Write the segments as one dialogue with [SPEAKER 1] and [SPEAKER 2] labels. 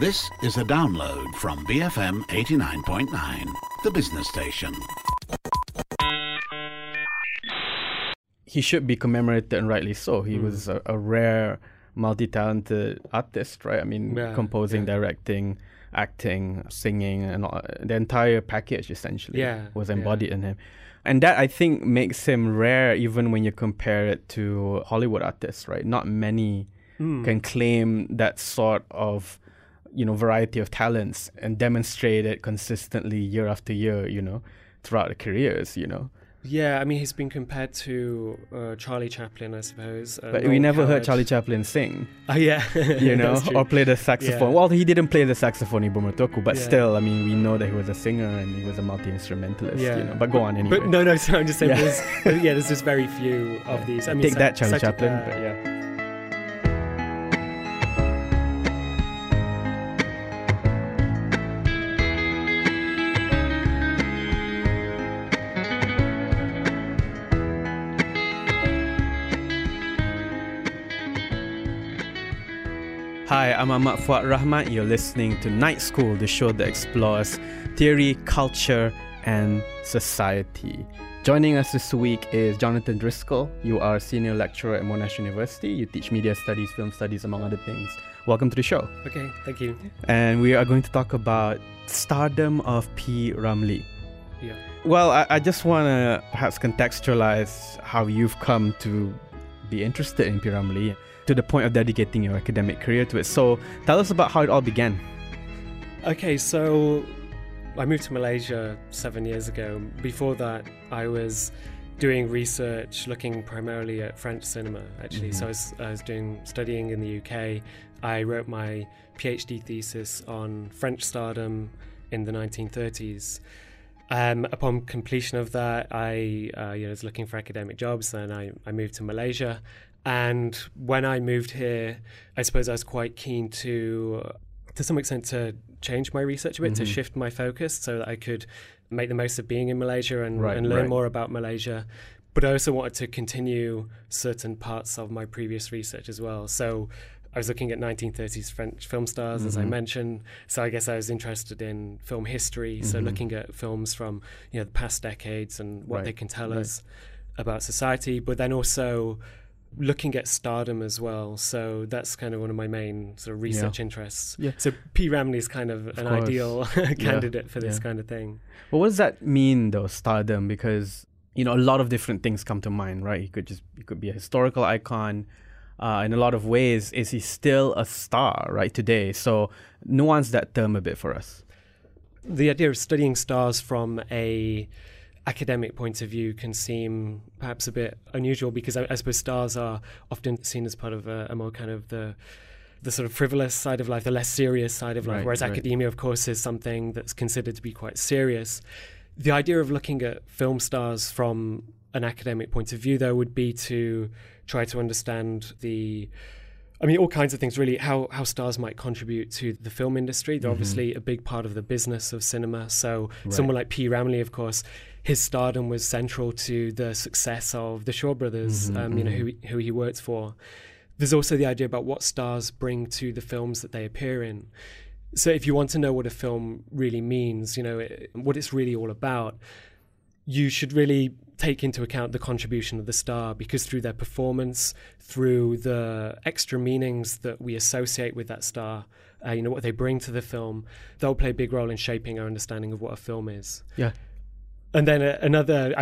[SPEAKER 1] This is a download from BFM 89.9, the business station.
[SPEAKER 2] he should be commemorated and rightly so. He
[SPEAKER 3] Mm.
[SPEAKER 2] was a, a rare, multi-talented artist, right? I mean,
[SPEAKER 3] Yeah,
[SPEAKER 2] composing,
[SPEAKER 3] yeah.
[SPEAKER 2] directing, acting, singing, and all, the entire package essentially
[SPEAKER 3] Yeah,
[SPEAKER 2] was
[SPEAKER 3] yeah.
[SPEAKER 2] embodied in him. And that I think makes him rare, even when you compare it to Hollywood artists, right? Not many
[SPEAKER 3] Mm.
[SPEAKER 2] can claim that sort of, you know, variety of talents and demonstrate it consistently year after year, you know, throughout their careers, you know.
[SPEAKER 3] Yeah, I mean, he's been compared to uh, Charlie Chaplin, I suppose. Uh,
[SPEAKER 2] But we never heard Charlie Chaplin sing.
[SPEAKER 3] Oh, yeah.
[SPEAKER 2] you know, or play the saxophone.
[SPEAKER 3] Yeah.
[SPEAKER 2] Well, he didn't play the saxophone in Bomotoku, but
[SPEAKER 3] Yeah.
[SPEAKER 2] still, I mean, we know that he was a singer and he was a multi instrumentalist.
[SPEAKER 3] Yeah.
[SPEAKER 2] You know, but go on anyway.
[SPEAKER 3] But no, no, sorry, I'm just saying,
[SPEAKER 2] Yeah.
[SPEAKER 3] there's, yeah, there's just very few of these. I mean,
[SPEAKER 2] Take that, Charlie Chaplin. but yeah. Hi, I'm Ahmad Fuad Rahmat. You're listening to Night School, the show that explores theory, culture, and society. Joining us this week is Jonathan Driscoll. You are a senior lecturer at Monash University. You teach media studies, film studies, among other things. Welcome to the show.
[SPEAKER 3] Okay, thank you.
[SPEAKER 2] And we are going to talk about stardom of P. Ramlee.
[SPEAKER 3] Yeah.
[SPEAKER 2] Well, I, I just want to perhaps contextualize how you've come to be interested in P. Ramlee to the point of dedicating your academic career to it. So tell us about how it all began.
[SPEAKER 3] Okay, so I moved to Malaysia seven years ago. Before that, I was doing research looking primarily at French cinema, actually. So I was, I was doing studying in the UK. I wrote my PhD thesis on French stardom in the 1930s. Um, upon completion of that, I uh, you know, was looking for academic jobs. Then I, I moved to Malaysia. And when I moved here, I suppose I was quite keen to, to some extent, to change my research a bit, to
[SPEAKER 2] Mhm.
[SPEAKER 3] shift my focus so that I could make the most of being in Malaysia and,
[SPEAKER 2] Right,
[SPEAKER 3] and learn
[SPEAKER 2] right.
[SPEAKER 3] more about Malaysia. But I also wanted to continue certain parts of my previous research as well. So I was looking at 1930s French film stars, as I
[SPEAKER 2] Mhm.
[SPEAKER 3] mentioned. So I guess I was interested in film history. So
[SPEAKER 2] Mhm.
[SPEAKER 3] looking at films from you know the past decades and what
[SPEAKER 2] Right,
[SPEAKER 3] they can tell us about society, but then also looking at stardom as well. So that's kind of one of my main sort of research interests.
[SPEAKER 2] Yeah.
[SPEAKER 3] So P. Ramlee is kind of, an
[SPEAKER 2] course.
[SPEAKER 3] ideal candidate for this
[SPEAKER 2] yeah.
[SPEAKER 3] kind of thing.
[SPEAKER 2] Well, what does that mean, though, stardom? Because you know, a lot of different things come to mind, right? He could just he could be a historical icon. Uh, in a lot of ways, is he still a star, right, today? So nuance that term a bit for us.
[SPEAKER 3] the idea of studying stars from a academic point of view can seem perhaps a bit unusual because I, I suppose stars are often seen as part of a, a more kind of the the sort of frivolous side of life, the less serious side of life,
[SPEAKER 2] Right,
[SPEAKER 3] whereas
[SPEAKER 2] right.
[SPEAKER 3] academia, of course, is something that's considered to be quite serious. The idea of looking at film stars from an academic point of view, though, would be to try to understand the I mean, all kinds of things, really, how, how stars might contribute to the film industry. They're
[SPEAKER 2] Mhm.
[SPEAKER 3] obviously a big part of the business of cinema. So,
[SPEAKER 2] Right.
[SPEAKER 3] someone like P. Ramlee, of course, his stardom was central to the success of the Shaw Brothers,
[SPEAKER 2] Mhm,
[SPEAKER 3] um, you know,
[SPEAKER 2] mhm.
[SPEAKER 3] who, he- who he worked for. There's also the idea about what stars bring to the films that they appear in. So, if you want to know what a film really means, you know, it, what it's really all about, you should really take into account the contribution of the star because through their performance, through the extra meanings that we associate with that star, uh, you know, what they bring to the film, they'll play a big role in shaping our understanding of what a film is.
[SPEAKER 2] Yeah.
[SPEAKER 3] And then uh, another,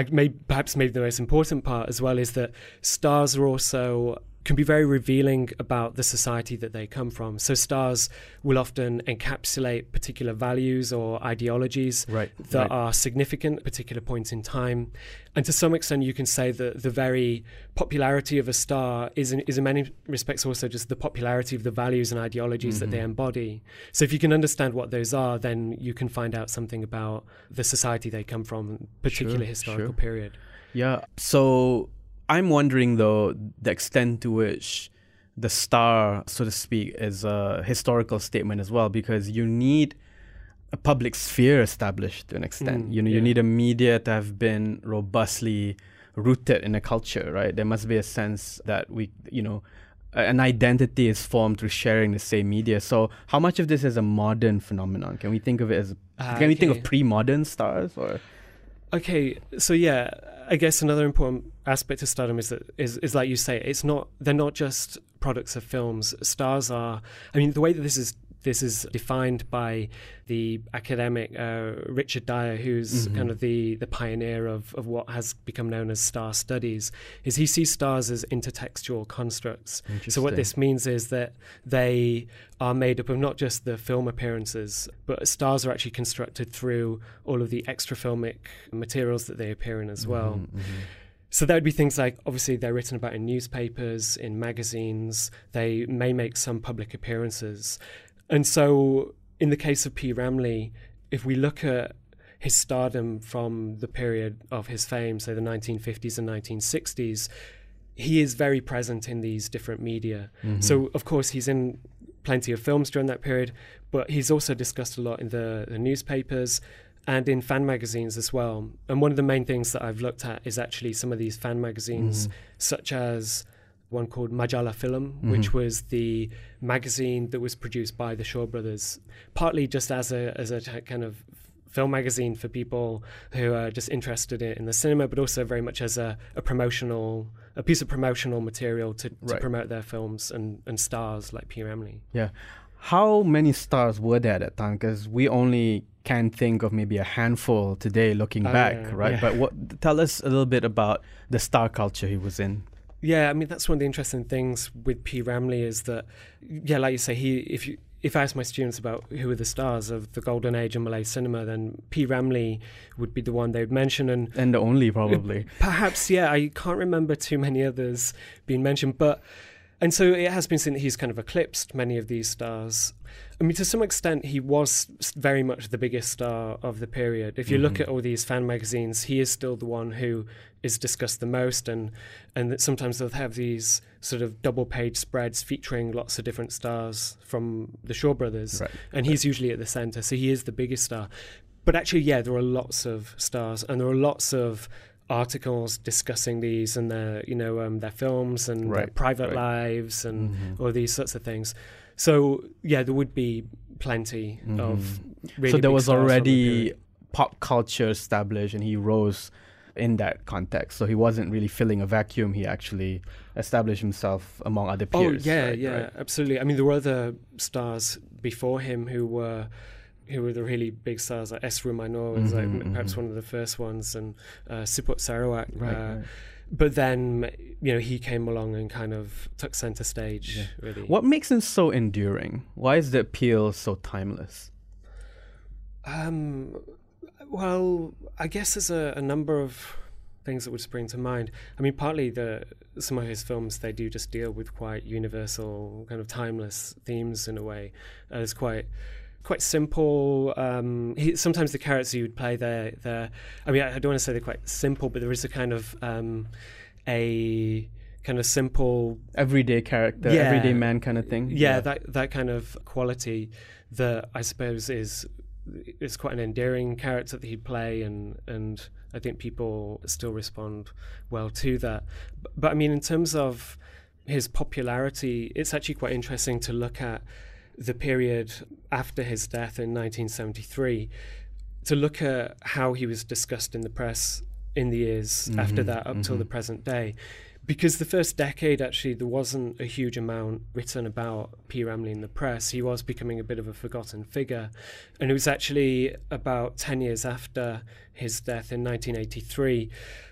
[SPEAKER 3] perhaps maybe the most important part as well, is that stars are also can be very revealing about the society that they come from. So stars will often encapsulate particular values or ideologies
[SPEAKER 2] Right.
[SPEAKER 3] that
[SPEAKER 2] right.
[SPEAKER 3] are significant at particular points in time. And to some extent, you can say that the very popularity of a star is in, is in many respects also just the popularity of the values and ideologies that they
[SPEAKER 2] Mhm.
[SPEAKER 3] embody. So if you can understand what those are, then you can find out something about the society they come from, particular
[SPEAKER 2] Sure,
[SPEAKER 3] historical
[SPEAKER 2] sure.
[SPEAKER 3] period.
[SPEAKER 2] Yeah. So I'm wondering though the extent to which the star, so to speak, is a historical statement as well, because you need a public sphere established to an extent.
[SPEAKER 3] Mm,
[SPEAKER 2] you know, you need a media to have been robustly rooted in a culture, right? There must be a sense that we, you know, an identity is formed through sharing the same media. So, how much of this is a modern phenomenon? Can we think of it as?
[SPEAKER 3] Ah,
[SPEAKER 2] can we think of pre-modern stars or?
[SPEAKER 3] Okay, so yeah, I guess another important aspect of stardom is that is, is like you say, it's not they're not just products of films. Stars are. I mean, the way that this is this is defined by the academic uh, Richard Dyer, who's
[SPEAKER 2] Mhm.
[SPEAKER 3] kind of the, the pioneer of, of what has become known as star studies, is he sees stars as intertextual constructs. So what this means is that they are made up of not just the film appearances, but stars are actually constructed through all of the extra filmic materials that they appear in as well.
[SPEAKER 2] Mhm, mhm.
[SPEAKER 3] So that would be things like obviously they're written about in newspapers, in magazines, they may make some public appearances. And so in the case of P. Ramlee, if we look at his stardom from the period of his fame, say the 1950s and 1960s, he is very present in these different media.
[SPEAKER 2] Mhm.
[SPEAKER 3] So, of course, he's in plenty of films during that period, but he's also discussed a lot in the, the newspapers and in fan magazines as well. And one of the main things that I've looked at is actually some of these fan magazines,
[SPEAKER 2] Mhm.
[SPEAKER 3] such as one called Majala Film,
[SPEAKER 2] Mhm.
[SPEAKER 3] which was the magazine that was produced by the Shaw Brothers, partly just as a as a t- kind of film magazine for people who are just interested in, in the cinema, but also very much as a, a promotional a piece of promotional material to, to
[SPEAKER 2] Right.
[SPEAKER 3] promote their films and, and stars like P. Ramlee.
[SPEAKER 2] Yeah. How many stars were there at that time? Because we only can think of maybe a handful today looking
[SPEAKER 3] Oh,
[SPEAKER 2] back,
[SPEAKER 3] yeah,
[SPEAKER 2] right?
[SPEAKER 3] yeah.
[SPEAKER 2] But what tell us a little bit about the star culture he was in.
[SPEAKER 3] Yeah, I mean that's one of the interesting things with P. Ramlee is that, yeah, like you say, he if you if I ask my students about who are the stars of the golden age of Malay cinema, then P. Ramlee would be the one they would mention, and
[SPEAKER 2] And the only probably.
[SPEAKER 3] perhaps yeah, I can't remember too many others being mentioned, but and so it has been seen that he's kind of eclipsed many of these stars. I mean, to some extent, he was very much the biggest star of the period. If you look
[SPEAKER 2] Mhm.
[SPEAKER 3] at all these fan magazines, he is still the one who is discussed the most, and and that sometimes they'll have these sort of double page spreads featuring lots of different stars from the Shaw Brothers,
[SPEAKER 2] Right.
[SPEAKER 3] and he's usually at the center, so he is the biggest star. But actually, yeah, there are lots of stars, and there are lots of articles discussing these and their, you know, um, their films and their private
[SPEAKER 2] right.
[SPEAKER 3] lives and
[SPEAKER 2] Mhm.
[SPEAKER 3] all these sorts of things. So yeah, there would be plenty of
[SPEAKER 2] Mhm.
[SPEAKER 3] really.
[SPEAKER 2] so there was
[SPEAKER 3] from the
[SPEAKER 2] already pop culture established and he rose in that context. So he wasn't really filling a vacuum. He actually established himself among other peers.
[SPEAKER 3] Oh
[SPEAKER 2] peers.
[SPEAKER 3] yeah,
[SPEAKER 2] right,
[SPEAKER 3] yeah,
[SPEAKER 2] right.
[SPEAKER 3] absolutely. I mean, there were other stars before him who were who were the really big stars. Like S. Roomai Noor was like
[SPEAKER 2] Mhm,
[SPEAKER 3] m- perhaps
[SPEAKER 2] mhm.
[SPEAKER 3] one of the first ones, and uh, Siput Sarawak.
[SPEAKER 2] Right,
[SPEAKER 3] uh,
[SPEAKER 2] right.
[SPEAKER 3] But then you know he came along and kind of took center stage.
[SPEAKER 2] Yeah.
[SPEAKER 3] Really.
[SPEAKER 2] What makes him so enduring? Why is the appeal so timeless?
[SPEAKER 3] Um, well, I guess there's a, a number of things that would spring to mind. I mean, partly the some of his films they do just deal with quite universal, kind of timeless themes in a way. Uh, it's quite quite simple. Um, he, sometimes the characters he would play, they're, they're I mean, I, I don't want to say they're quite simple, but there is a kind of um, a kind of simple
[SPEAKER 2] Everyday character,
[SPEAKER 3] Yeah.
[SPEAKER 2] everyday man kind of thing.
[SPEAKER 3] yeah, that that kind of quality that I suppose is is quite an endearing character that he'd play, and and I think people still respond well to that. But, but I mean, in terms of his popularity, it's actually quite interesting to look at the period after his death in 1973 to look at how he was discussed in the press in the years after
[SPEAKER 2] Mhm,
[SPEAKER 3] that up till
[SPEAKER 2] mhm.
[SPEAKER 3] the present day because the first decade actually there wasn't a huge amount written about P. Ramlee in the press. He was becoming a bit of a forgotten figure. And it was actually about 10 years after his death in 1983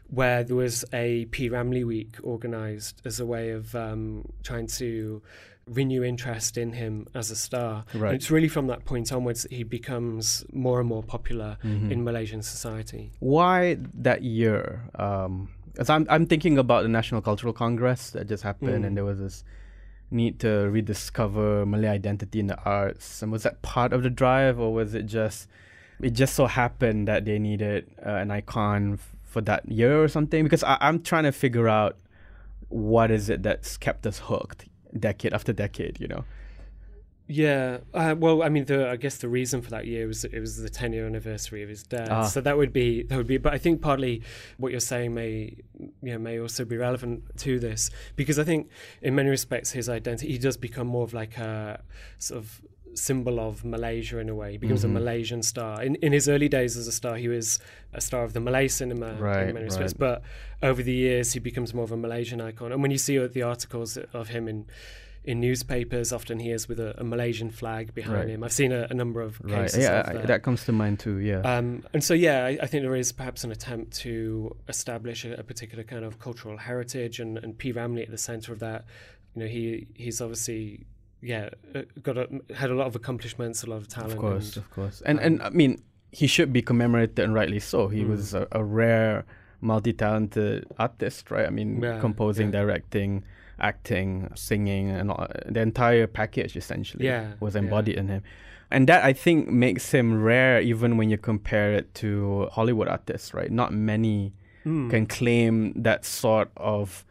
[SPEAKER 3] where there was a P. Ramlee Week organized as a way of um, trying to renew interest in him as a star.
[SPEAKER 2] Right.
[SPEAKER 3] And it's really from that point onwards that he becomes more and more popular
[SPEAKER 2] Mhm.
[SPEAKER 3] in Malaysian society.
[SPEAKER 2] Why that year? Um, as I'm I'm thinking about the National Cultural Congress that just happened,
[SPEAKER 3] Mm.
[SPEAKER 2] and there was this need to rediscover Malay identity in the arts. And was that part of the drive, or was it just it just so happened that they needed uh, an icon f- for that year or something? Because I, I'm trying to figure out what is it that's kept us hooked decade after decade. You know.
[SPEAKER 3] Yeah, uh, well, I mean, the I guess the reason for that year was it was the 10 year anniversary of his death,
[SPEAKER 2] Ah.
[SPEAKER 3] so that would be that would be. But I think partly what you're saying may you know may also be relevant to this because I think in many respects his identity he does become more of like a sort of symbol of Malaysia in a way. He becomes
[SPEAKER 2] Mhm.
[SPEAKER 3] a Malaysian star. In in his early days as a star, he was a star of the Malay cinema
[SPEAKER 2] Right,
[SPEAKER 3] in many respects.
[SPEAKER 2] right.
[SPEAKER 3] But over the years, he becomes more of a Malaysian icon. And when you see the articles of him in in newspapers, often he is with a, a Malaysian flag behind
[SPEAKER 2] Right.
[SPEAKER 3] him. I've seen a, a number of
[SPEAKER 2] Right. Yeah,
[SPEAKER 3] of
[SPEAKER 2] I-
[SPEAKER 3] that.
[SPEAKER 2] that comes to mind too. Yeah.
[SPEAKER 3] Um, and so, yeah, I, I think there is perhaps an attempt to establish a, a particular kind of cultural heritage, and, and P. Ramlee at the centre of that. You know, he he's obviously, yeah, uh, got a, had a lot of accomplishments, a lot of talent.
[SPEAKER 2] Of course,
[SPEAKER 3] and-
[SPEAKER 2] of course, and and I mean, he should be commemorated and rightly so. He
[SPEAKER 3] Mm.
[SPEAKER 2] was a, a rare, multi-talented artist, right? I mean,
[SPEAKER 3] Yeah,
[SPEAKER 2] composing,
[SPEAKER 3] yeah.
[SPEAKER 2] directing, acting, singing, and all, the entire package essentially
[SPEAKER 3] Yeah,
[SPEAKER 2] was embodied in him. And that I think makes him rare, even when you compare it to Hollywood artists, right? Not many
[SPEAKER 3] Mm.
[SPEAKER 2] can claim that sort of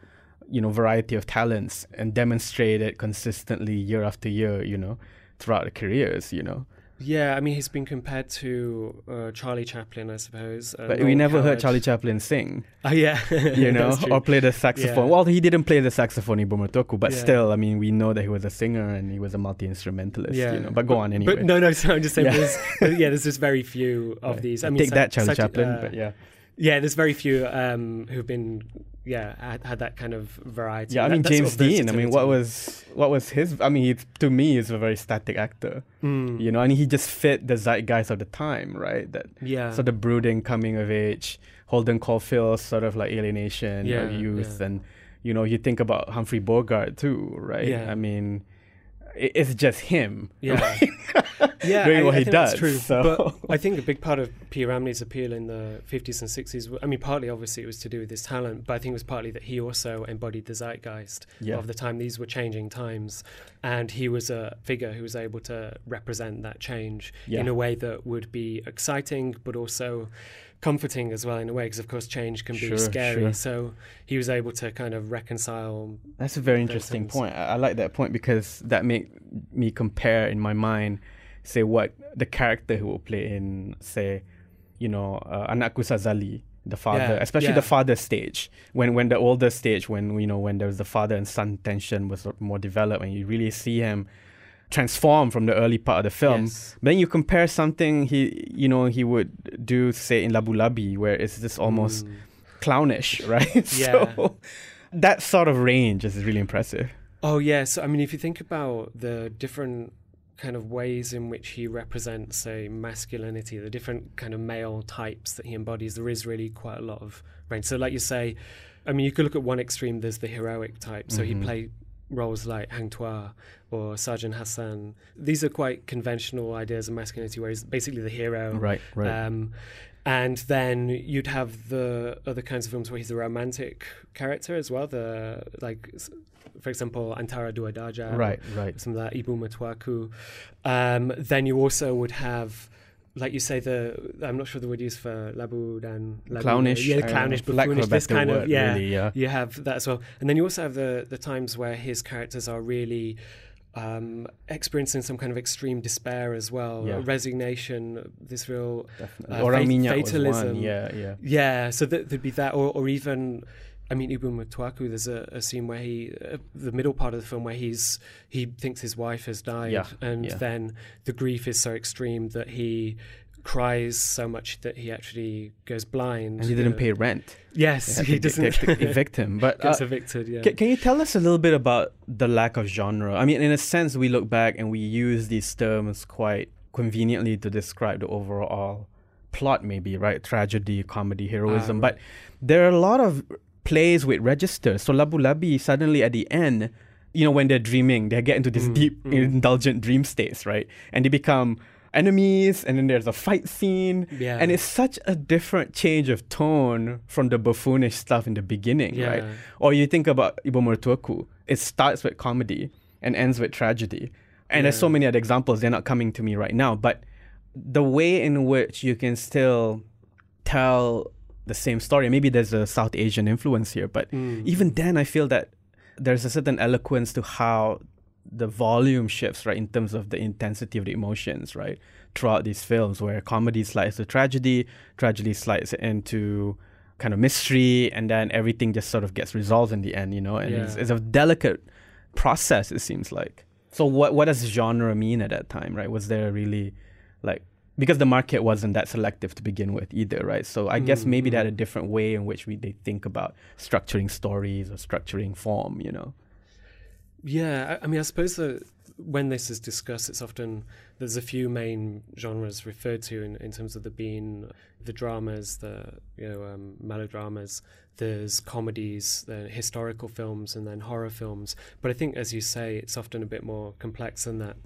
[SPEAKER 2] you know variety of talents and demonstrate it consistently year after year you know throughout their careers you know
[SPEAKER 3] Yeah, I mean, he's been compared to uh, Charlie Chaplin, I suppose. Uh,
[SPEAKER 2] but we never heard Charlie Chaplin sing
[SPEAKER 3] Oh, yeah,
[SPEAKER 2] you know or play the saxophone
[SPEAKER 3] Yeah.
[SPEAKER 2] well he didn't play the saxophone in Bomotoku but
[SPEAKER 3] Yeah.
[SPEAKER 2] still I mean we know that he was a singer and he was a multi-instrumentalist you know but go on anyway
[SPEAKER 3] But no, no. So I'm just saying,
[SPEAKER 2] Yeah.
[SPEAKER 3] there's, yeah, there's just very few of these. I mean,
[SPEAKER 2] take that Charlie
[SPEAKER 3] such,
[SPEAKER 2] Chaplin
[SPEAKER 3] uh,
[SPEAKER 2] but yeah
[SPEAKER 3] yeah, there's very few um, who've been, yeah, had, had that kind of variety.
[SPEAKER 2] yeah I mean
[SPEAKER 3] that
[SPEAKER 2] James Dean I mean what was what was his I mean he, to me he's a very static actor
[SPEAKER 3] Mm.
[SPEAKER 2] you know and he just fit the zeitgeist of the time right that
[SPEAKER 3] Yeah.
[SPEAKER 2] sort of brooding coming of age holden caulfield's sort of like alienation
[SPEAKER 3] Yeah,
[SPEAKER 2] of youth
[SPEAKER 3] yeah.
[SPEAKER 2] and you know you think about humphrey bogart too right
[SPEAKER 3] Yeah.
[SPEAKER 2] i mean i- it's just him
[SPEAKER 3] Yeah. yeah,
[SPEAKER 2] doing
[SPEAKER 3] I,
[SPEAKER 2] what
[SPEAKER 3] I
[SPEAKER 2] he
[SPEAKER 3] think
[SPEAKER 2] does
[SPEAKER 3] That's true.
[SPEAKER 2] so
[SPEAKER 3] But I think a big part of P. Ramlee's appeal in the 50s and 60s, I mean, partly obviously it was to do with his talent, but I think it was partly that he also embodied the zeitgeist
[SPEAKER 2] Yeah.
[SPEAKER 3] of the time. These were changing times, and he was a figure who was able to represent that change
[SPEAKER 2] Yeah.
[SPEAKER 3] in a way that would be exciting, but also comforting as well in a way because of course change can be
[SPEAKER 2] Sure,
[SPEAKER 3] scary
[SPEAKER 2] sure.
[SPEAKER 3] so he was able to kind of reconcile
[SPEAKER 2] That's a very interesting
[SPEAKER 3] things.
[SPEAKER 2] point. I, I like that point because that made me compare in my mind, say what the character who will play in, say, you know, uh, Anakku Sazali, the father,
[SPEAKER 3] Yeah,
[SPEAKER 2] especially
[SPEAKER 3] yeah.
[SPEAKER 2] the father stage, when when the older stage, when you know when there was the father and son tension was more developed, and you really see him transform from the early part of the film.
[SPEAKER 3] Yes.
[SPEAKER 2] Then you compare something he, you know, he would do, say, in Labu Labi, where it's just almost
[SPEAKER 3] Mm.
[SPEAKER 2] clownish, right?
[SPEAKER 3] Yeah.
[SPEAKER 2] so that sort of range is really impressive.
[SPEAKER 3] Oh yes, I mean if you think about the different kind of ways in which he represents say masculinity, the different kind of male types that he embodies, there is really quite a lot of range. So like you say, I mean you could look at one extreme, there's the heroic type. So
[SPEAKER 2] Mhm.
[SPEAKER 3] he played roles like Hang Tuah or Sergeant Hassan. These are quite conventional ideas of masculinity where he's basically the hero.
[SPEAKER 2] Right, right.
[SPEAKER 3] Um, and then you'd have the other kinds of films where he's a romantic character as well. The like, for example, Antara Dua Darjat,
[SPEAKER 2] right, right.
[SPEAKER 3] some of that Ibu Mertuaku. Um, then you also would have. Like you say, the I'm not sure the word used for Labu dan Labi,
[SPEAKER 2] Clownish.
[SPEAKER 3] yeah, clownish,
[SPEAKER 2] know. Lack of
[SPEAKER 3] buffoonish. This kind of yeah,
[SPEAKER 2] really, yeah.
[SPEAKER 3] you have that as well. And then you also have the the times where his characters are really um, experiencing some kind of extreme despair as well,
[SPEAKER 2] Yeah.
[SPEAKER 3] resignation, this real uh,
[SPEAKER 2] Orang
[SPEAKER 3] fat- fatalism.
[SPEAKER 2] Yeah, yeah.
[SPEAKER 3] yeah. So that, there'd be that, or, or even. I mean, Ibu Mertuaku. There's a, a scene where he, uh, the middle part of the film, where he's he thinks his wife has died,
[SPEAKER 2] Yeah,
[SPEAKER 3] and
[SPEAKER 2] yeah.
[SPEAKER 3] then the grief is so extreme that he cries so much that he actually goes blind.
[SPEAKER 2] And he didn't
[SPEAKER 3] Uh,
[SPEAKER 2] pay rent.
[SPEAKER 3] Yes, he doesn't.
[SPEAKER 2] get- get to evict him. But
[SPEAKER 3] gets
[SPEAKER 2] uh,
[SPEAKER 3] evicted. Yeah.
[SPEAKER 2] ca- can you tell us a little bit about the lack of genre? I mean, in a sense, we look back and we use these terms quite conveniently to describe the overall plot, maybe, right? Tragedy, comedy, heroism.
[SPEAKER 3] Ah,
[SPEAKER 2] But there are a lot of plays with registers. So Labu Labi, suddenly at the end, you know, when they're dreaming, they get into this
[SPEAKER 3] Mm,
[SPEAKER 2] deep,
[SPEAKER 3] mm.
[SPEAKER 2] indulgent dream states, right? And they become enemies, and then there's a fight scene.
[SPEAKER 3] yeah.
[SPEAKER 2] And it's such a different change of tone from the buffoonish stuff in the beginning,
[SPEAKER 3] yeah.
[SPEAKER 2] right? Or you think about Ibu Mertuaku, it starts with comedy and ends with tragedy. And there's so many other examples, they're not coming to me right now. But the way in which you can still tell the same story, maybe there's a South Asian influence here, but
[SPEAKER 3] Mm.
[SPEAKER 2] even then, I feel that there's a certain eloquence to how the volume shifts, right, in terms of the intensity of the emotions, right, throughout these films, where comedy slides to tragedy, tragedy slides into kind of mystery, and then everything just sort of gets resolved in the end, you know, and
[SPEAKER 3] Yeah.
[SPEAKER 2] it's, it's a delicate process, it seems like. So, what what does genre mean at that time, right? Was there really like because the market wasn't that selective to begin with either, right? So I guess mm, maybe they had mm. a different way in which we they think about structuring stories or structuring form, you know.
[SPEAKER 3] Yeah, I, I mean, I suppose that when this is discussed, it's often there's a few main genres referred to in, in terms of the being the dramas, the you know um, melodramas. There's comedies, then historical films, and then horror films. But I think, as you say, it's often a bit more complex than that.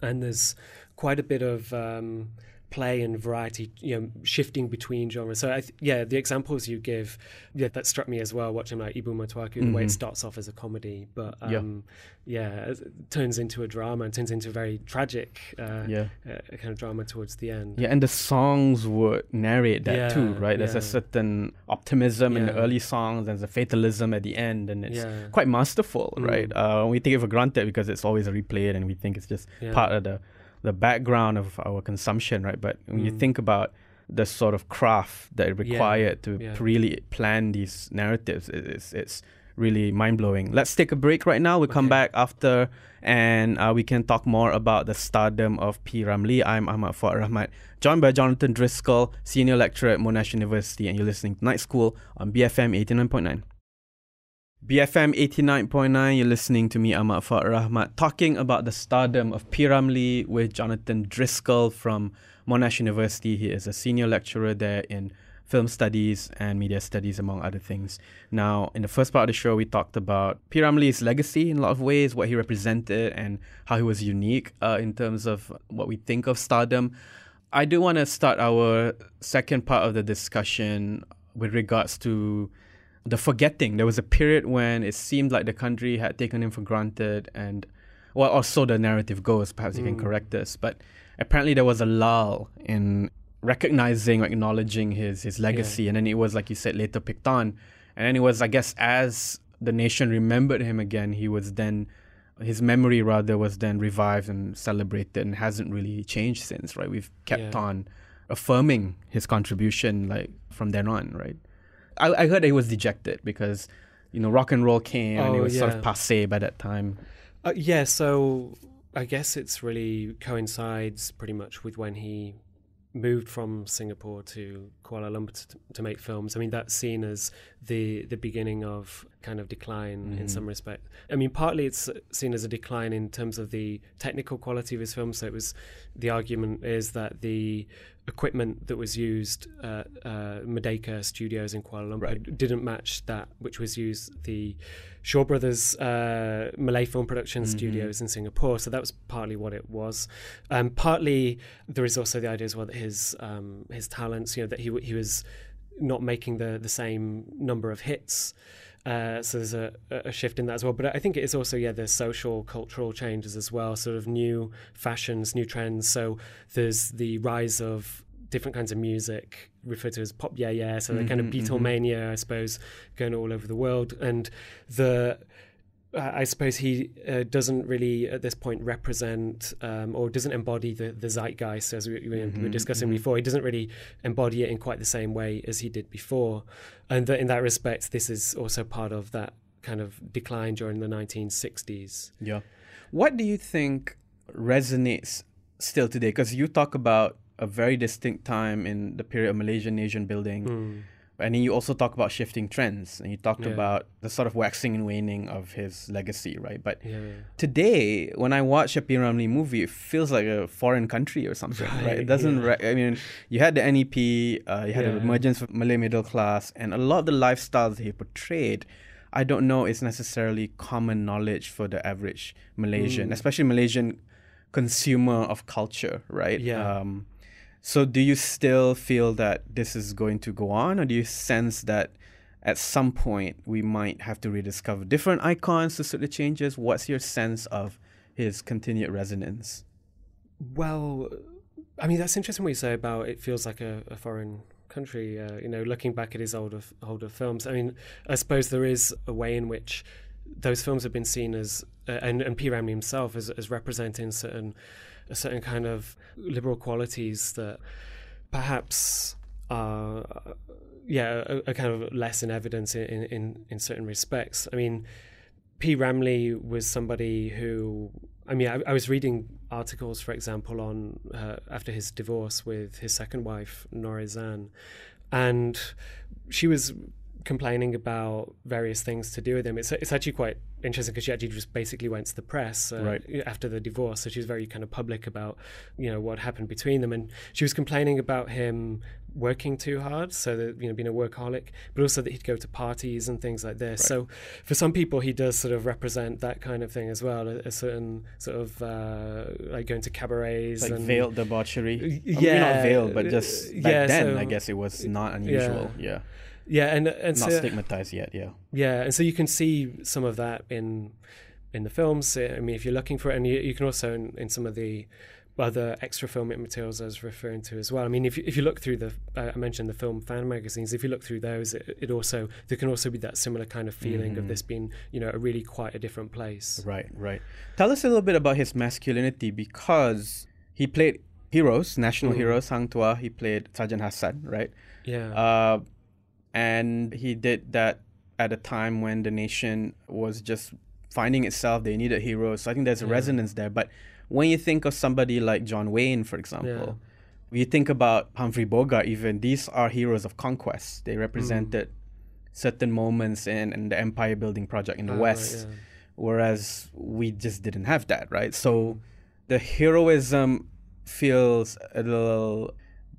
[SPEAKER 3] And there's quite a bit of um, play and variety, you know, shifting between genres. So I th- yeah, the examples you give, yeah, that struck me as well. Watching like Ibu Mertuaku, the way it
[SPEAKER 2] Mhm.
[SPEAKER 3] starts off as a comedy, but
[SPEAKER 2] Yeah.
[SPEAKER 3] um, yeah, it turns into a drama and turns into a very tragic uh,
[SPEAKER 2] Yeah.
[SPEAKER 3] uh, kind of drama towards the end.
[SPEAKER 2] Yeah, and the songs would narrate that too, right? There's a certain optimism in the early songs, there's a fatalism at the end, and it's
[SPEAKER 3] Yeah.
[SPEAKER 2] quite masterful,
[SPEAKER 3] Mm.
[SPEAKER 2] right? Uh, we take it for granted because it's always replayed, and we think it's just
[SPEAKER 3] Yeah.
[SPEAKER 2] part of the the background of our consumption, right? But when you
[SPEAKER 3] Mm.
[SPEAKER 2] think about the sort of craft that it
[SPEAKER 3] Yeah,
[SPEAKER 2] required to
[SPEAKER 3] yeah.
[SPEAKER 2] really plan these narratives, it- it's it's really mind blowing. Let's take a break right now. We'll come
[SPEAKER 3] Okay.
[SPEAKER 2] back after, and uh, we can talk more about the stardom of P. Ramlee. I'm Ahmad Fuad Rahmat, joined by Jonathan Driscoll, senior lecturer at Monash University, and you're listening to Night School on BFM 89.9. BFM 89.9, you're listening to me, Ahmad Fuad Rahmat, talking about the stardom of P. Ramlee with Jonathan Driscoll from Monash University. He is a senior lecturer there in film studies and media studies, among other things. Now, in the first part of the show, we talked about P. Ramlee's legacy in a lot of ways, what he represented, and how he was unique uh, in terms of what we think of stardom. I do want to start our second part of the discussion with regards to the forgetting. There was a period when it seemed like the country had taken him for granted, and well, or so the narrative goes. Perhaps you can
[SPEAKER 3] Mm.
[SPEAKER 2] correct this, but apparently there was a lull in recognizing or acknowledging his his legacy, and then it was like you said later picked on, and then it was I guess as the nation remembered him again, he was then his memory rather was then revived and celebrated, and hasn't really changed since. Right, we've kept
[SPEAKER 3] Yeah.
[SPEAKER 2] on affirming his contribution like from then on. Right. I, I heard he was dejected because, you know, rock and roll came and it
[SPEAKER 3] Oh,
[SPEAKER 2] was sort of passe by that time.
[SPEAKER 3] Uh, yeah, so I guess it's really coincides pretty much with when he moved from Singapore to Kuala Lumpur to, to make films. I mean, that's seen as the the beginning of kind of decline in
[SPEAKER 2] Mhm.
[SPEAKER 3] some respect. I mean, partly it's seen as a decline in terms of the technical quality of his films. So it was the argument is that the equipment that was used at uh, Merdeka Studios in Kuala Lumpur
[SPEAKER 2] Right.
[SPEAKER 3] didn't match that which was used the Shaw Brothers uh, Malay film production
[SPEAKER 2] Mhm.
[SPEAKER 3] studios in Singapore. So that was partly what it was. Um, partly there is also the idea as well that his um, his talents, you know, that he w- he was not making the the same number of hits. Uh, so there's a, a shift in that as well. But I think it is also, yeah, there's social, cultural changes as well, sort of new fashions, new trends. So there's the rise of different kinds of music referred to as pop yeah yeah so the kind of
[SPEAKER 2] Mhm, mhm.
[SPEAKER 3] Beatlemania I suppose going all over the world and the I suppose he uh, doesn't really at this point represent um, or doesn't embody the, the zeitgeist as we, we were
[SPEAKER 2] Mhm,
[SPEAKER 3] discussing
[SPEAKER 2] mhm.
[SPEAKER 3] before. He doesn't really embody it in quite the same way as he did before, and that in that respect, this is also part of that kind of decline during the 1960s.
[SPEAKER 2] Yeah. What do you think resonates still today? Because you talk about a very distinct time in the period of Malaysian nation building,
[SPEAKER 3] Mm.
[SPEAKER 2] And then you also talk about shifting trends, and you talked
[SPEAKER 3] Yeah.
[SPEAKER 2] about the sort of waxing and waning of his legacy, right? But
[SPEAKER 3] Yeah.
[SPEAKER 2] today, when I watch a P. Ramlee movie, it feels like a foreign country or something, right?
[SPEAKER 3] Right,
[SPEAKER 2] It doesn't.
[SPEAKER 3] yeah.
[SPEAKER 2] Re- I mean, you had the NEP, uh, you had the
[SPEAKER 3] Yeah.
[SPEAKER 2] emergence of Malay middle class, and a lot of the lifestyles he portrayed. I don't know is necessarily common knowledge for the average Malaysian,
[SPEAKER 3] Mm.
[SPEAKER 2] especially Malaysian consumer of culture, right?
[SPEAKER 3] Yeah.
[SPEAKER 2] Um, so, do you still feel that this is going to go on, or do you sense that at some point we might have to rediscover different icons to suit the changes? What's your sense of his continued resonance?
[SPEAKER 3] Well, I mean, that's interesting what you say about it feels like a, a foreign country. Uh, you know, looking back at his older older films, I mean, I suppose there is a way in which those films have been seen as uh, and and P Ramlee himself as as representing certain a certain kind of liberal qualities that perhaps are yeah are kind of less in evidence in, in in certain respects. I mean, P Ramlee was somebody who I mean I, I was reading articles, for example, on uh, after his divorce with his second wife Norizan, and she was complaining about various things to do with him. It's it's actually quite interesting because she actually just basically went to the press uh,
[SPEAKER 2] right.
[SPEAKER 3] after the divorce, so she was very kind of public about you know what happened between them, and she was complaining about him working too hard, so that you know being a workaholic, but also that he'd go to parties and things like this. Right. So for some people, he does sort of represent that kind of thing as well, a, a certain sort of uh, like going to cabarets.
[SPEAKER 2] like
[SPEAKER 3] and,
[SPEAKER 2] veiled debauchery.
[SPEAKER 3] Yeah,
[SPEAKER 2] I mean, not veiled, but just back
[SPEAKER 3] yeah,
[SPEAKER 2] then,
[SPEAKER 3] so,
[SPEAKER 2] I guess it was not unusual. Yeah. yeah.
[SPEAKER 3] Yeah, and and
[SPEAKER 2] not
[SPEAKER 3] so,
[SPEAKER 2] stigmatized yet. Yeah,
[SPEAKER 3] yeah, and so you can see some of that in in the films. I mean, if you're looking for it, and you, you can also in, in, some of the other extra filmic materials I was referring to as well. I mean, if you, if you look through the, uh, I mentioned the film fan magazines. If you look through those, it, it also there can also be that similar kind of feeling mm-hmm. of this being, you know, a really quite a different place.
[SPEAKER 2] Right, right. Tell us a little bit about his masculinity because he played heroes, national mm. heroes, Hang Tuah. He played Sergeant Hassan, right?
[SPEAKER 3] Yeah.
[SPEAKER 2] Uh, and he did that at a time when the nation was just finding itself. They needed heroes. So I think there's a yeah. resonance there. But when you think of somebody like John Wayne, for example, yeah. you think about Humphrey Bogart, even these are heroes of conquest. They represented mm. certain moments in, in the empire building project in the uh, West, yeah. whereas we just didn't have that, right? So mm. the heroism feels a little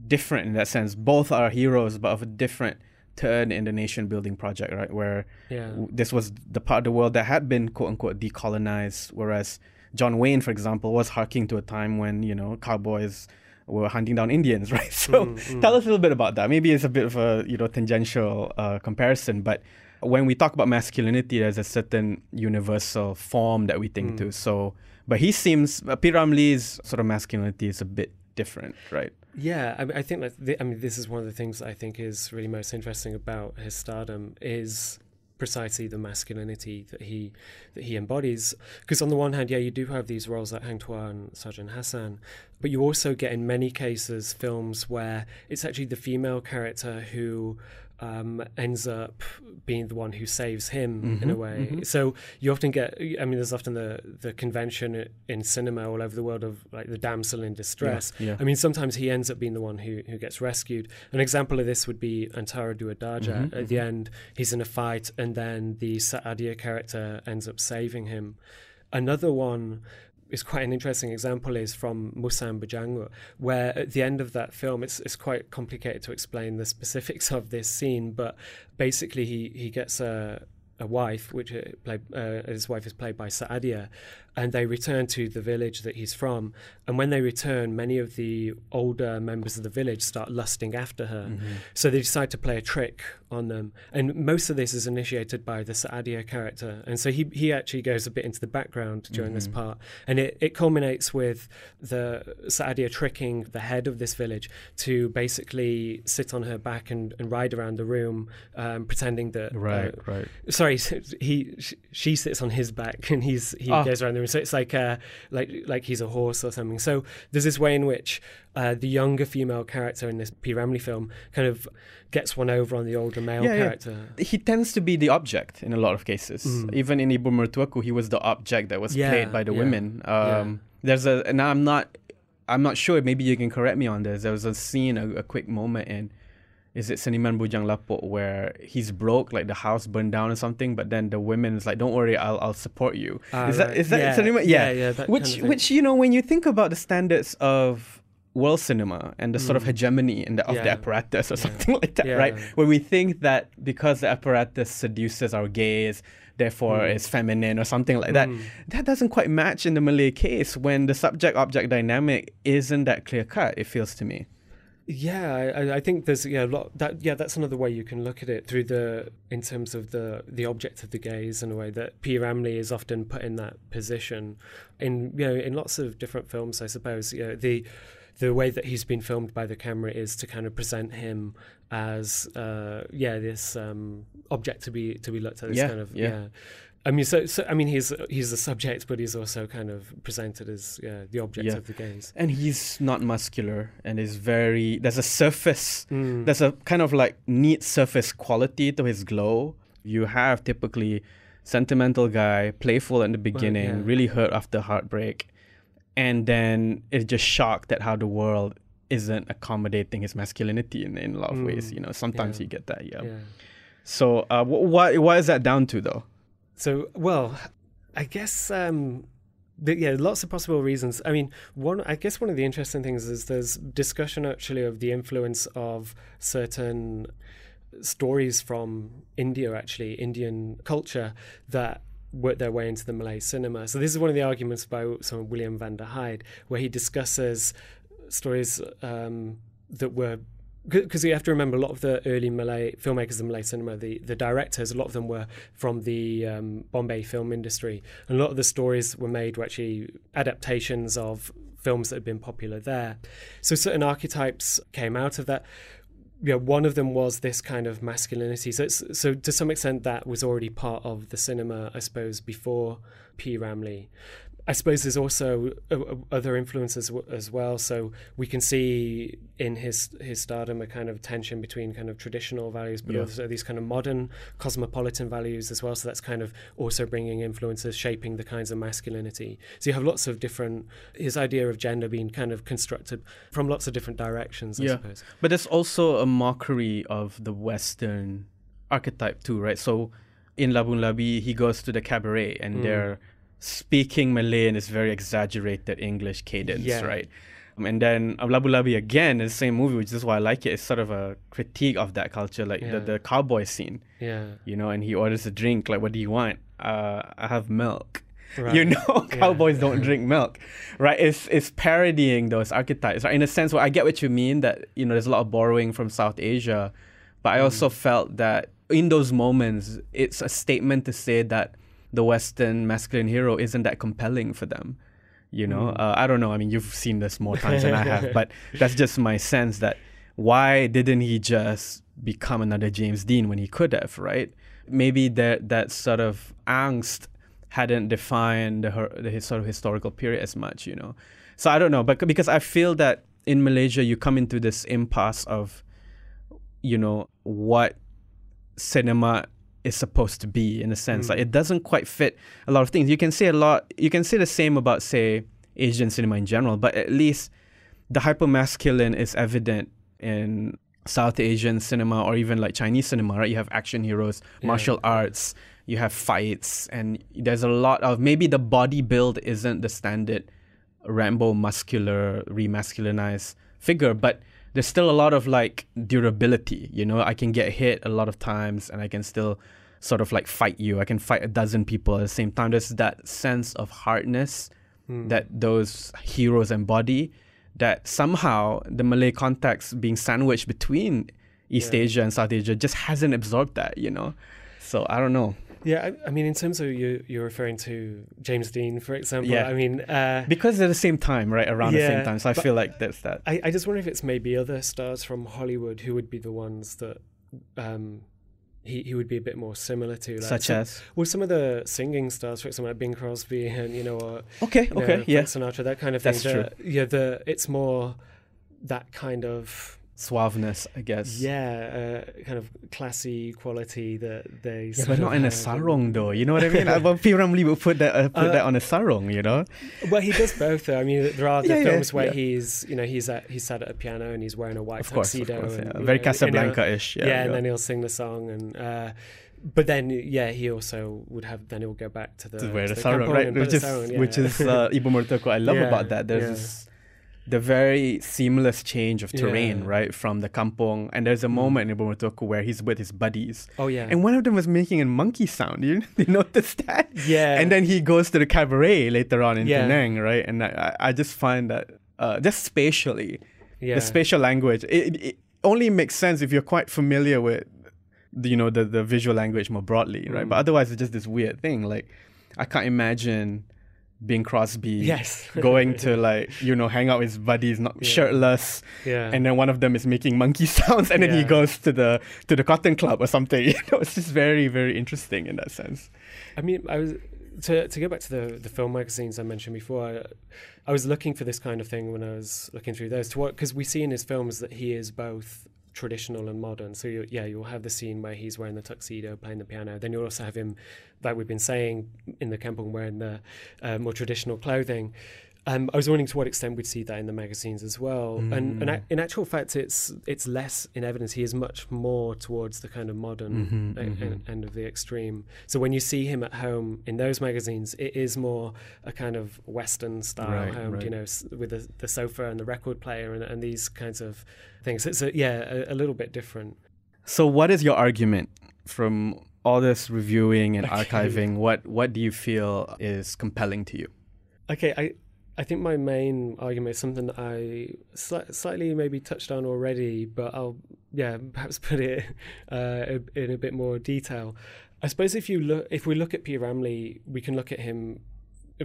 [SPEAKER 2] different in that sense. Both are heroes, but of a different turn in the nation building project, right? Where
[SPEAKER 3] yeah.
[SPEAKER 2] this was the part of the world that had been quote unquote decolonized, whereas John Wayne, for example, was harking to a time when you know cowboys were hunting down Indians, right? So mm, mm. tell us a little bit about that. Maybe it's a bit of a you know tangential uh, comparison, but when we talk about masculinity, there's a certain universal form that we think mm. to. So, but he seems uh, P Ramlee's sort of masculinity is a bit different, right?
[SPEAKER 3] Yeah, I, I think that the, I mean this is one of the things I think is really most interesting about his stardom is precisely the masculinity that he that he embodies. Because on the one hand, yeah, you do have these roles like Hang Tuah and Sergeant Hassan, but you also get in many cases films where it's actually the female character who um, ends up being the one who saves him mm-hmm, in a way. Mm-hmm. So you often get, I mean, there's often the the convention in cinema all over the world of like the damsel in distress.
[SPEAKER 2] Yeah, yeah.
[SPEAKER 3] I mean, sometimes he ends up being the one who who gets rescued. An example of this would be Antara Dua Darjat. Mm-hmm, At the mm-hmm. end, he's in a fight, and then the Saadiah character ends up saving him. Another one is quite an interesting example is from Musang Berjanggut, where at the end of that film, it's it's quite complicated to explain the specifics of this scene, but basically he he gets a a wife, which uh, played, uh, his wife is played by Saadiah, and they return to the village that he's from. And when they return, many of the older members of the village start lusting after her. Mm-hmm. So they decide to play a trick on them. And most of this is initiated by the Saadiah character. And so he, he actually goes a bit into the background during mm-hmm. this part. And it, it culminates with the Saadiah tricking the head of this village to basically sit on her back and, and ride around the room, um, pretending that.
[SPEAKER 2] Right, uh,
[SPEAKER 3] right. Sorry, he she sits on his back and he's he oh. goes around the room so it's like uh, like like he's a horse or something. So there's this way in which uh, the younger female character in this P. Ramlee film kind of gets one over on the older male yeah, character.
[SPEAKER 2] Yeah. He tends to be the object in a lot of cases. Mm. Even in Ibu Mertuaku, he was the object that was yeah, played by the women. Um, there's a, and I'm not, I'm not sure. Maybe you can correct me on this. There was a scene, a, a quick moment in is it Seniman Bujang Lapuk where he's broke, like the house burned down or something, but then the women is like, "Don't worry, I'll I'll support you."
[SPEAKER 3] Ah,
[SPEAKER 2] is
[SPEAKER 3] right.
[SPEAKER 2] that is that
[SPEAKER 3] yeah.
[SPEAKER 2] Seniman?
[SPEAKER 3] Yeah, yeah. yeah
[SPEAKER 2] which
[SPEAKER 3] kind of
[SPEAKER 2] which you know when you think about the standards of world cinema and the mm. sort of mm. hegemony in the, of
[SPEAKER 3] yeah.
[SPEAKER 2] the apparatus or something like that,
[SPEAKER 3] yeah.
[SPEAKER 2] right? Where we think that because the apparatus seduces our gaze, therefore mm. is feminine or something like that.
[SPEAKER 3] Mm.
[SPEAKER 2] That doesn't quite match in the Malay case when the subject object dynamic isn't that clear cut, it feels to me.
[SPEAKER 3] Yeah, I, I, think there's yeah a lot that yeah that's another way you can look at it through the in terms of the the object of the gaze in a way that P. Ramlee is often put in that position in you know in lots of different films I suppose you know the the way that he's been filmed by the camera is to kind of present him as uh, yeah this um, object to be to be looked at this
[SPEAKER 2] yeah,
[SPEAKER 3] kind of
[SPEAKER 2] yeah.
[SPEAKER 3] yeah I mean, so, so I mean, he's he's the subject, but he's also kind of presented as yeah, the object
[SPEAKER 2] Yeah.
[SPEAKER 3] of the gaze.
[SPEAKER 2] and he's not muscular and is very there's a surface
[SPEAKER 3] Mm.
[SPEAKER 2] there's a kind of like neat surface quality to his glow you have typically sentimental guy playful in the beginning
[SPEAKER 3] yeah.
[SPEAKER 2] really hurt after heartbreak and then is just shocked at how the world isn't accommodating his masculinity in, in a lot of ways
[SPEAKER 3] Mm,
[SPEAKER 2] you know sometimes you get that yeah, so uh, wh- what what is that down to though
[SPEAKER 3] So, well, I guess, um, yeah, lots of possible reasons. I mean, one, I guess one of the interesting things is there's discussion actually of the influence of certain stories from India, actually, Indian culture that worked their way into the Malay cinema. So this is one of the arguments by some William van der Heide, where he discusses stories um, that were because you have to remember a lot of the early Malay filmmakers in Malay cinema, the, the directors, a lot of them were from the um, Bombay film industry. And a lot of the stories were made were actually adaptations of films that had been popular there. So certain archetypes came out of that. Yeah, one of them was this kind of masculinity. So, so to some extent, that was already part of the cinema, I suppose, before P. Ramlee. I suppose there's also uh, uh, other influences as well. So we can see in his his stardom a kind of tension between kind of traditional values, but
[SPEAKER 2] Yeah.
[SPEAKER 3] also these kind of modern cosmopolitan values as well. So that's kind of also bringing influences, shaping the kinds of masculinity. So you have lots of different his idea of gender being kind of constructed from lots of different directions. I
[SPEAKER 2] Yeah.
[SPEAKER 3] suppose.
[SPEAKER 2] But there's also a mockery of the Western archetype too, right? So in Labun Labi, he goes to the cabaret and
[SPEAKER 3] Mm.
[SPEAKER 2] they're speaking Malay in this very exaggerated English cadence,
[SPEAKER 3] Yeah.
[SPEAKER 2] right? Um, and then uh, Labu Labi again in the same movie, which is why I like it. It's sort of a critique of that culture, like
[SPEAKER 3] Yeah.
[SPEAKER 2] the, the cowboy scene,
[SPEAKER 3] Yeah.
[SPEAKER 2] you know. And he orders a drink, like, "What do you want?" Uh, I have milk.
[SPEAKER 3] Right.
[SPEAKER 2] You know,
[SPEAKER 3] Yeah.
[SPEAKER 2] cowboys don't drink milk, right? It's it's parodying those archetypes, right? In a sense, where I get what you mean that you know there's a lot of borrowing from South Asia, but I also felt that in those moments, it's a statement to say that the Western masculine hero isn't that compelling for them. You know, uh, I don't know. I mean, you've seen this more times than I have, but that's just my sense that why didn't he just become another James Dean when he could have, right? Maybe that that sort of angst hadn't defined the, her- the his sort of historical period as much, you know. So I don't know, but because I feel that in Malaysia you come into this impasse of, you know, what cinema is supposed to be in a sense. Like hmm. it doesn't quite fit a lot of things. You can say a lot. You can say the same about say Asian cinema in general, but at least the hypermasculine is evident in South Asian cinema or even like Chinese cinema, right? You have action heroes,
[SPEAKER 3] Yeah.
[SPEAKER 2] martial arts, you have fights, and there's a lot of maybe the body build isn't the standard Rambo muscular, remasculinized figure, but there's still a lot of like durability. You know, I can get hit a lot of times and I can still sort of like fight you. I can fight a dozen people at the same time. There's that sense of hardness
[SPEAKER 3] Hmm.
[SPEAKER 2] that those heroes embody that somehow the Malay context being sandwiched between East
[SPEAKER 3] Yeah.
[SPEAKER 2] Asia and South Asia just hasn't absorbed that, you know? So I don't know.
[SPEAKER 3] Yeah, I, I mean, in terms of you, you're referring to James Dean, for example.
[SPEAKER 2] Yeah.
[SPEAKER 3] I mean, uh,
[SPEAKER 2] Because they're the same time, right? Around the same time. So I feel like that's that.
[SPEAKER 3] I, I just wonder if it's maybe other stars from Hollywood who would be the ones that um, he, he would be a bit more similar to. Like
[SPEAKER 2] Such
[SPEAKER 3] some,
[SPEAKER 2] as
[SPEAKER 3] well, some of the singing stars, for example, like Bing Crosby and you know, or
[SPEAKER 2] Okay,
[SPEAKER 3] you know,
[SPEAKER 2] okay,
[SPEAKER 3] Frank
[SPEAKER 2] yeah.
[SPEAKER 3] Sinatra, that kind of thing.
[SPEAKER 2] That's
[SPEAKER 3] the, Yeah, the it's more that kind of
[SPEAKER 2] Suaveness, I guess.
[SPEAKER 3] yeah, uh, kind of classy quality that they.
[SPEAKER 2] Yeah, but not in a sarong though. You know what I mean? I P. Ramlee would put that uh, put
[SPEAKER 3] Uh,
[SPEAKER 2] that on a sarong. You know?
[SPEAKER 3] Well, he does both. Though. I mean, there are the
[SPEAKER 2] Yeah, yeah,
[SPEAKER 3] films where
[SPEAKER 2] yeah.
[SPEAKER 3] he's, you know, he's at he's sat at a piano and he's wearing a white
[SPEAKER 2] Of course,
[SPEAKER 3] tuxedo,
[SPEAKER 2] course.
[SPEAKER 3] and,
[SPEAKER 2] Very
[SPEAKER 3] know,
[SPEAKER 2] Casablanca-ish. Yeah,
[SPEAKER 3] yeah, and then he'll sing the song, and uh, but then yeah, he also would have. Then he'll go back to the
[SPEAKER 2] to wear
[SPEAKER 3] to
[SPEAKER 2] the sarong, right? Which is
[SPEAKER 3] sarong, yeah.
[SPEAKER 2] which is uh, Ibu Mertuaku. I love
[SPEAKER 3] Yeah,
[SPEAKER 2] about that. There's
[SPEAKER 3] yeah.
[SPEAKER 2] this the very seamless change of terrain,
[SPEAKER 3] Yeah.
[SPEAKER 2] right, from the kampong. And there's a
[SPEAKER 3] Mm.
[SPEAKER 2] moment in Ibu where he's with his buddies,
[SPEAKER 3] oh yeah,
[SPEAKER 2] and one of them was making a monkey sound. You, you notice that?
[SPEAKER 3] yeah,
[SPEAKER 2] And then he goes to the cabaret later on in
[SPEAKER 3] Yeah.
[SPEAKER 2] Penang, right? And I, I I just find that uh, just spatially,
[SPEAKER 3] yeah,
[SPEAKER 2] the spatial language, it, it only makes sense if you're quite familiar with, the, you know, the, the visual language more broadly, right?
[SPEAKER 3] Mm.
[SPEAKER 2] But otherwise, it's just this weird thing. Like, I can't imagine Bing Crosby
[SPEAKER 3] Yes.
[SPEAKER 2] going to like you know hang out with his buddies, not
[SPEAKER 3] Yeah.
[SPEAKER 2] shirtless,
[SPEAKER 3] yeah.
[SPEAKER 2] and then one of them is making monkey sounds, and then he goes to the to the cotton club or something. You know, it's just very very interesting in that sense.
[SPEAKER 3] I mean, I was to to go back to the the film magazines I mentioned before. I, I was looking for this kind of thing when I was looking through those. To what because we see in his films that he is both traditional and modern. So you, yeah, you'll have the scene where he's wearing the tuxedo, playing the piano. Then you'll also have him, like we've been saying, in the kampong wearing the uh, more traditional clothing. Um, I was wondering to what extent we'd see that in the magazines as well. And, and
[SPEAKER 2] Mm.
[SPEAKER 3] a- in actual fact, it's it's less in evidence. He is much more towards the kind of modern
[SPEAKER 2] Mhm,
[SPEAKER 3] e- e-
[SPEAKER 2] mhm.
[SPEAKER 3] end of the extreme. So when you see him at home in those magazines, it is more a kind of Western style
[SPEAKER 2] Right,
[SPEAKER 3] home,
[SPEAKER 2] right.
[SPEAKER 3] you know, s- with the, the sofa and the record player and, and these kinds of things. It's a, yeah, a, a little bit different.
[SPEAKER 2] So, what is your argument from all this reviewing and
[SPEAKER 3] Okay.
[SPEAKER 2] archiving? What what do you feel is compelling to you?
[SPEAKER 3] Okay, I I think my main argument is something that I sli- slightly maybe touched on already, but I'll yeah perhaps put it uh, in a bit more detail. I suppose if you look if we look at P. Ramlee, we can look at him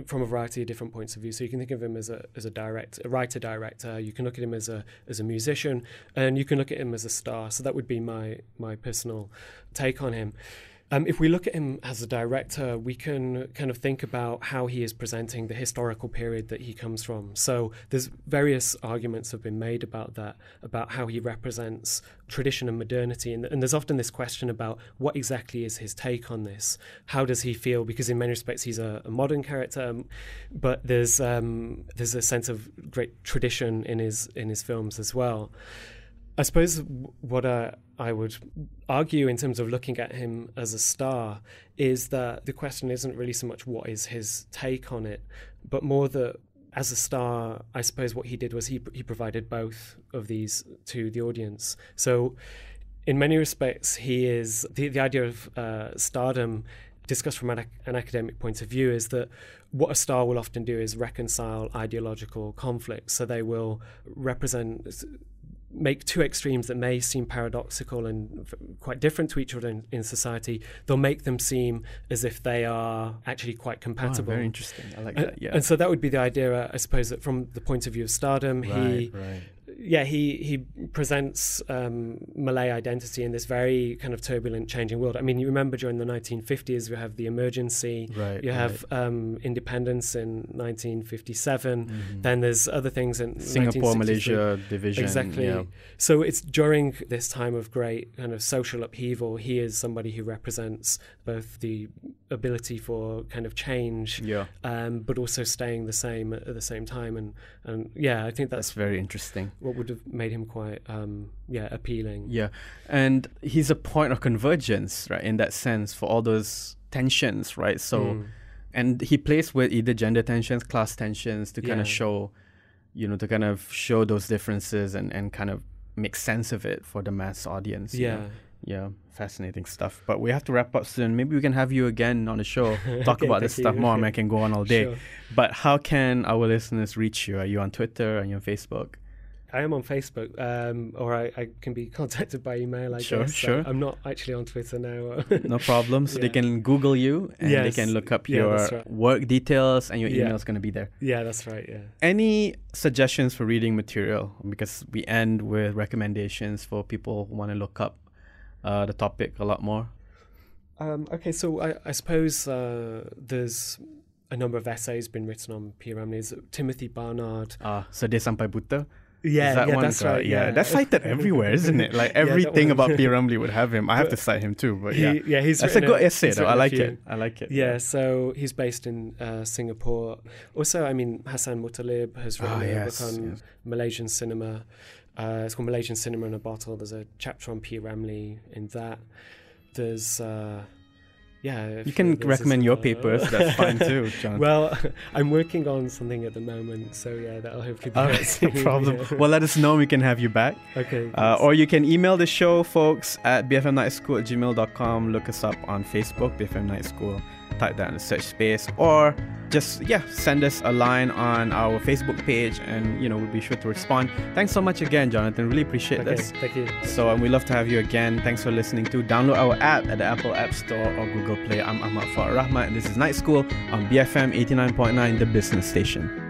[SPEAKER 3] from a variety of different points of view. So you can think of him as a as a direct a writer director. You can look at him as a as a musician, and you can look at him as a star. So that would be my my personal take on him. Um, if we look at him as a director, we can kind of think about how he is presenting the historical period that he comes from. So there's various arguments have been made about that, about how he represents tradition and modernity, and, and there's often this question about what exactly is his take on this. How does he feel? Because in many respects he's a, a modern character, um, but there's um, there's a sense of great tradition in his in his films as well. I suppose what I, I would argue in terms of looking at him as a star is that the question isn't really so much what is his take on it, but more that as a star, I suppose what he did was he he provided both of these to the audience. So, in many respects, he is the the idea of uh, stardom discussed from an, an academic point of view is that what a star will often do is reconcile ideological conflicts. So they will represent make two extremes that may seem paradoxical and f- quite different to each other in, in society. They'll make them seem as if they are actually quite
[SPEAKER 2] Ah,
[SPEAKER 3] compatible.
[SPEAKER 2] very interesting. I like
[SPEAKER 3] and,
[SPEAKER 2] that. Yeah.
[SPEAKER 3] and so that would be the idea, I suppose, that from the point of view of stardom, he
[SPEAKER 2] right, right.
[SPEAKER 3] Yeah, he he presents um, Malay identity in this very kind of turbulent, changing world. I mean, you remember during the 1950s, you have the emergency,
[SPEAKER 2] Right.
[SPEAKER 3] you have um, independence in 1957. Then there's other things in
[SPEAKER 2] Mm-hmm. Singapore, Malaysia division.
[SPEAKER 3] Exactly.
[SPEAKER 2] Yeah.
[SPEAKER 3] So it's during this time of great kind of social upheaval, he is somebody who represents both the ability for kind of change,
[SPEAKER 2] Yeah.
[SPEAKER 3] um, but also staying the same at the same time. And, and yeah, I think
[SPEAKER 2] That's
[SPEAKER 3] that's
[SPEAKER 2] very interesting.
[SPEAKER 3] What would have made him quite um, yeah appealing.
[SPEAKER 2] Yeah. And he's a point of convergence, right, in that sense, for all those tensions, right? So,
[SPEAKER 3] Mm.
[SPEAKER 2] and he plays with either gender tensions, class tensions to kind of show, you know, to kind of show those differences and, and kind of make sense of it for the mass audience. you
[SPEAKER 3] yeah.
[SPEAKER 2] know? Yeah, fascinating stuff. But we have to wrap up soon. Maybe we can have you again on the show, talk
[SPEAKER 3] Okay,
[SPEAKER 2] about this
[SPEAKER 3] thank
[SPEAKER 2] stuff
[SPEAKER 3] you.
[SPEAKER 2] more. and I can go on all day.
[SPEAKER 3] Sure.
[SPEAKER 2] But how can our listeners reach you? Are you on Twitter? Are you on Facebook?
[SPEAKER 3] I am on Facebook, um, or I, I can be contacted by email. I
[SPEAKER 2] Sure,
[SPEAKER 3] guess.
[SPEAKER 2] sure.
[SPEAKER 3] I'm not actually on Twitter now.
[SPEAKER 2] No problem. So they can Google you and they can look up
[SPEAKER 3] Yeah,
[SPEAKER 2] your
[SPEAKER 3] right.
[SPEAKER 2] work details and your email is going to be there.
[SPEAKER 3] yeah, that's right. Yeah.
[SPEAKER 2] Any suggestions for reading material? Because we end with recommendations for people who want to look up uh, the topic a lot more.
[SPEAKER 3] Um, okay, so I, I suppose uh, there's a number of essays been written on P. Ramlee's. Timothy Barnard.
[SPEAKER 2] Uh, Sedih Sampai Buta.
[SPEAKER 3] Yeah,
[SPEAKER 2] that
[SPEAKER 3] yeah,
[SPEAKER 2] one?
[SPEAKER 3] that's
[SPEAKER 2] Uh,
[SPEAKER 3] right.
[SPEAKER 2] Yeah,
[SPEAKER 3] Yeah,
[SPEAKER 2] that's cited everywhere, isn't it? Like everything
[SPEAKER 3] one.
[SPEAKER 2] about P. Ramlee would have him. I have to cite him too, but
[SPEAKER 3] He-
[SPEAKER 2] yeah.
[SPEAKER 3] yeah, he's
[SPEAKER 2] That's a good essay, though. I like it. I like it.
[SPEAKER 3] Yeah, so he's based in uh, Singapore. Also, I mean, Hassan Muthalib has written
[SPEAKER 2] Ah,
[SPEAKER 3] a book on
[SPEAKER 2] yes.
[SPEAKER 3] Malaysian cinema. Uh, it's called Malaysian Cinema in a Bottle. There's a chapter on P. Ramlee in that. There's, uh, yeah.
[SPEAKER 2] You can recommend your papers. That's fine too, John.
[SPEAKER 3] Well, I'm working on something at the moment, so yeah, that'll hopefully be out
[SPEAKER 2] right, no problem.
[SPEAKER 3] yeah.
[SPEAKER 2] Well, let us know. We can have you back.
[SPEAKER 3] okay.
[SPEAKER 2] Uh, or you can email the show, folks, at bfmnightschool at gmail.com. Look us up on Facebook, BFM Night School. Type that in the search space, or just yeah, send us a line on our Facebook page, and you know we'll be sure to respond. Thanks so much again, Jonathan. Really appreciate
[SPEAKER 3] Okay,
[SPEAKER 2] this.
[SPEAKER 3] thank you.
[SPEAKER 2] So um, we love to have you again. Thanks for listening to. Download our app at the Apple App Store or Google Play. I'm Ahmad Fuad Rahmat, and this is Night School on BFM 89.9, the business station.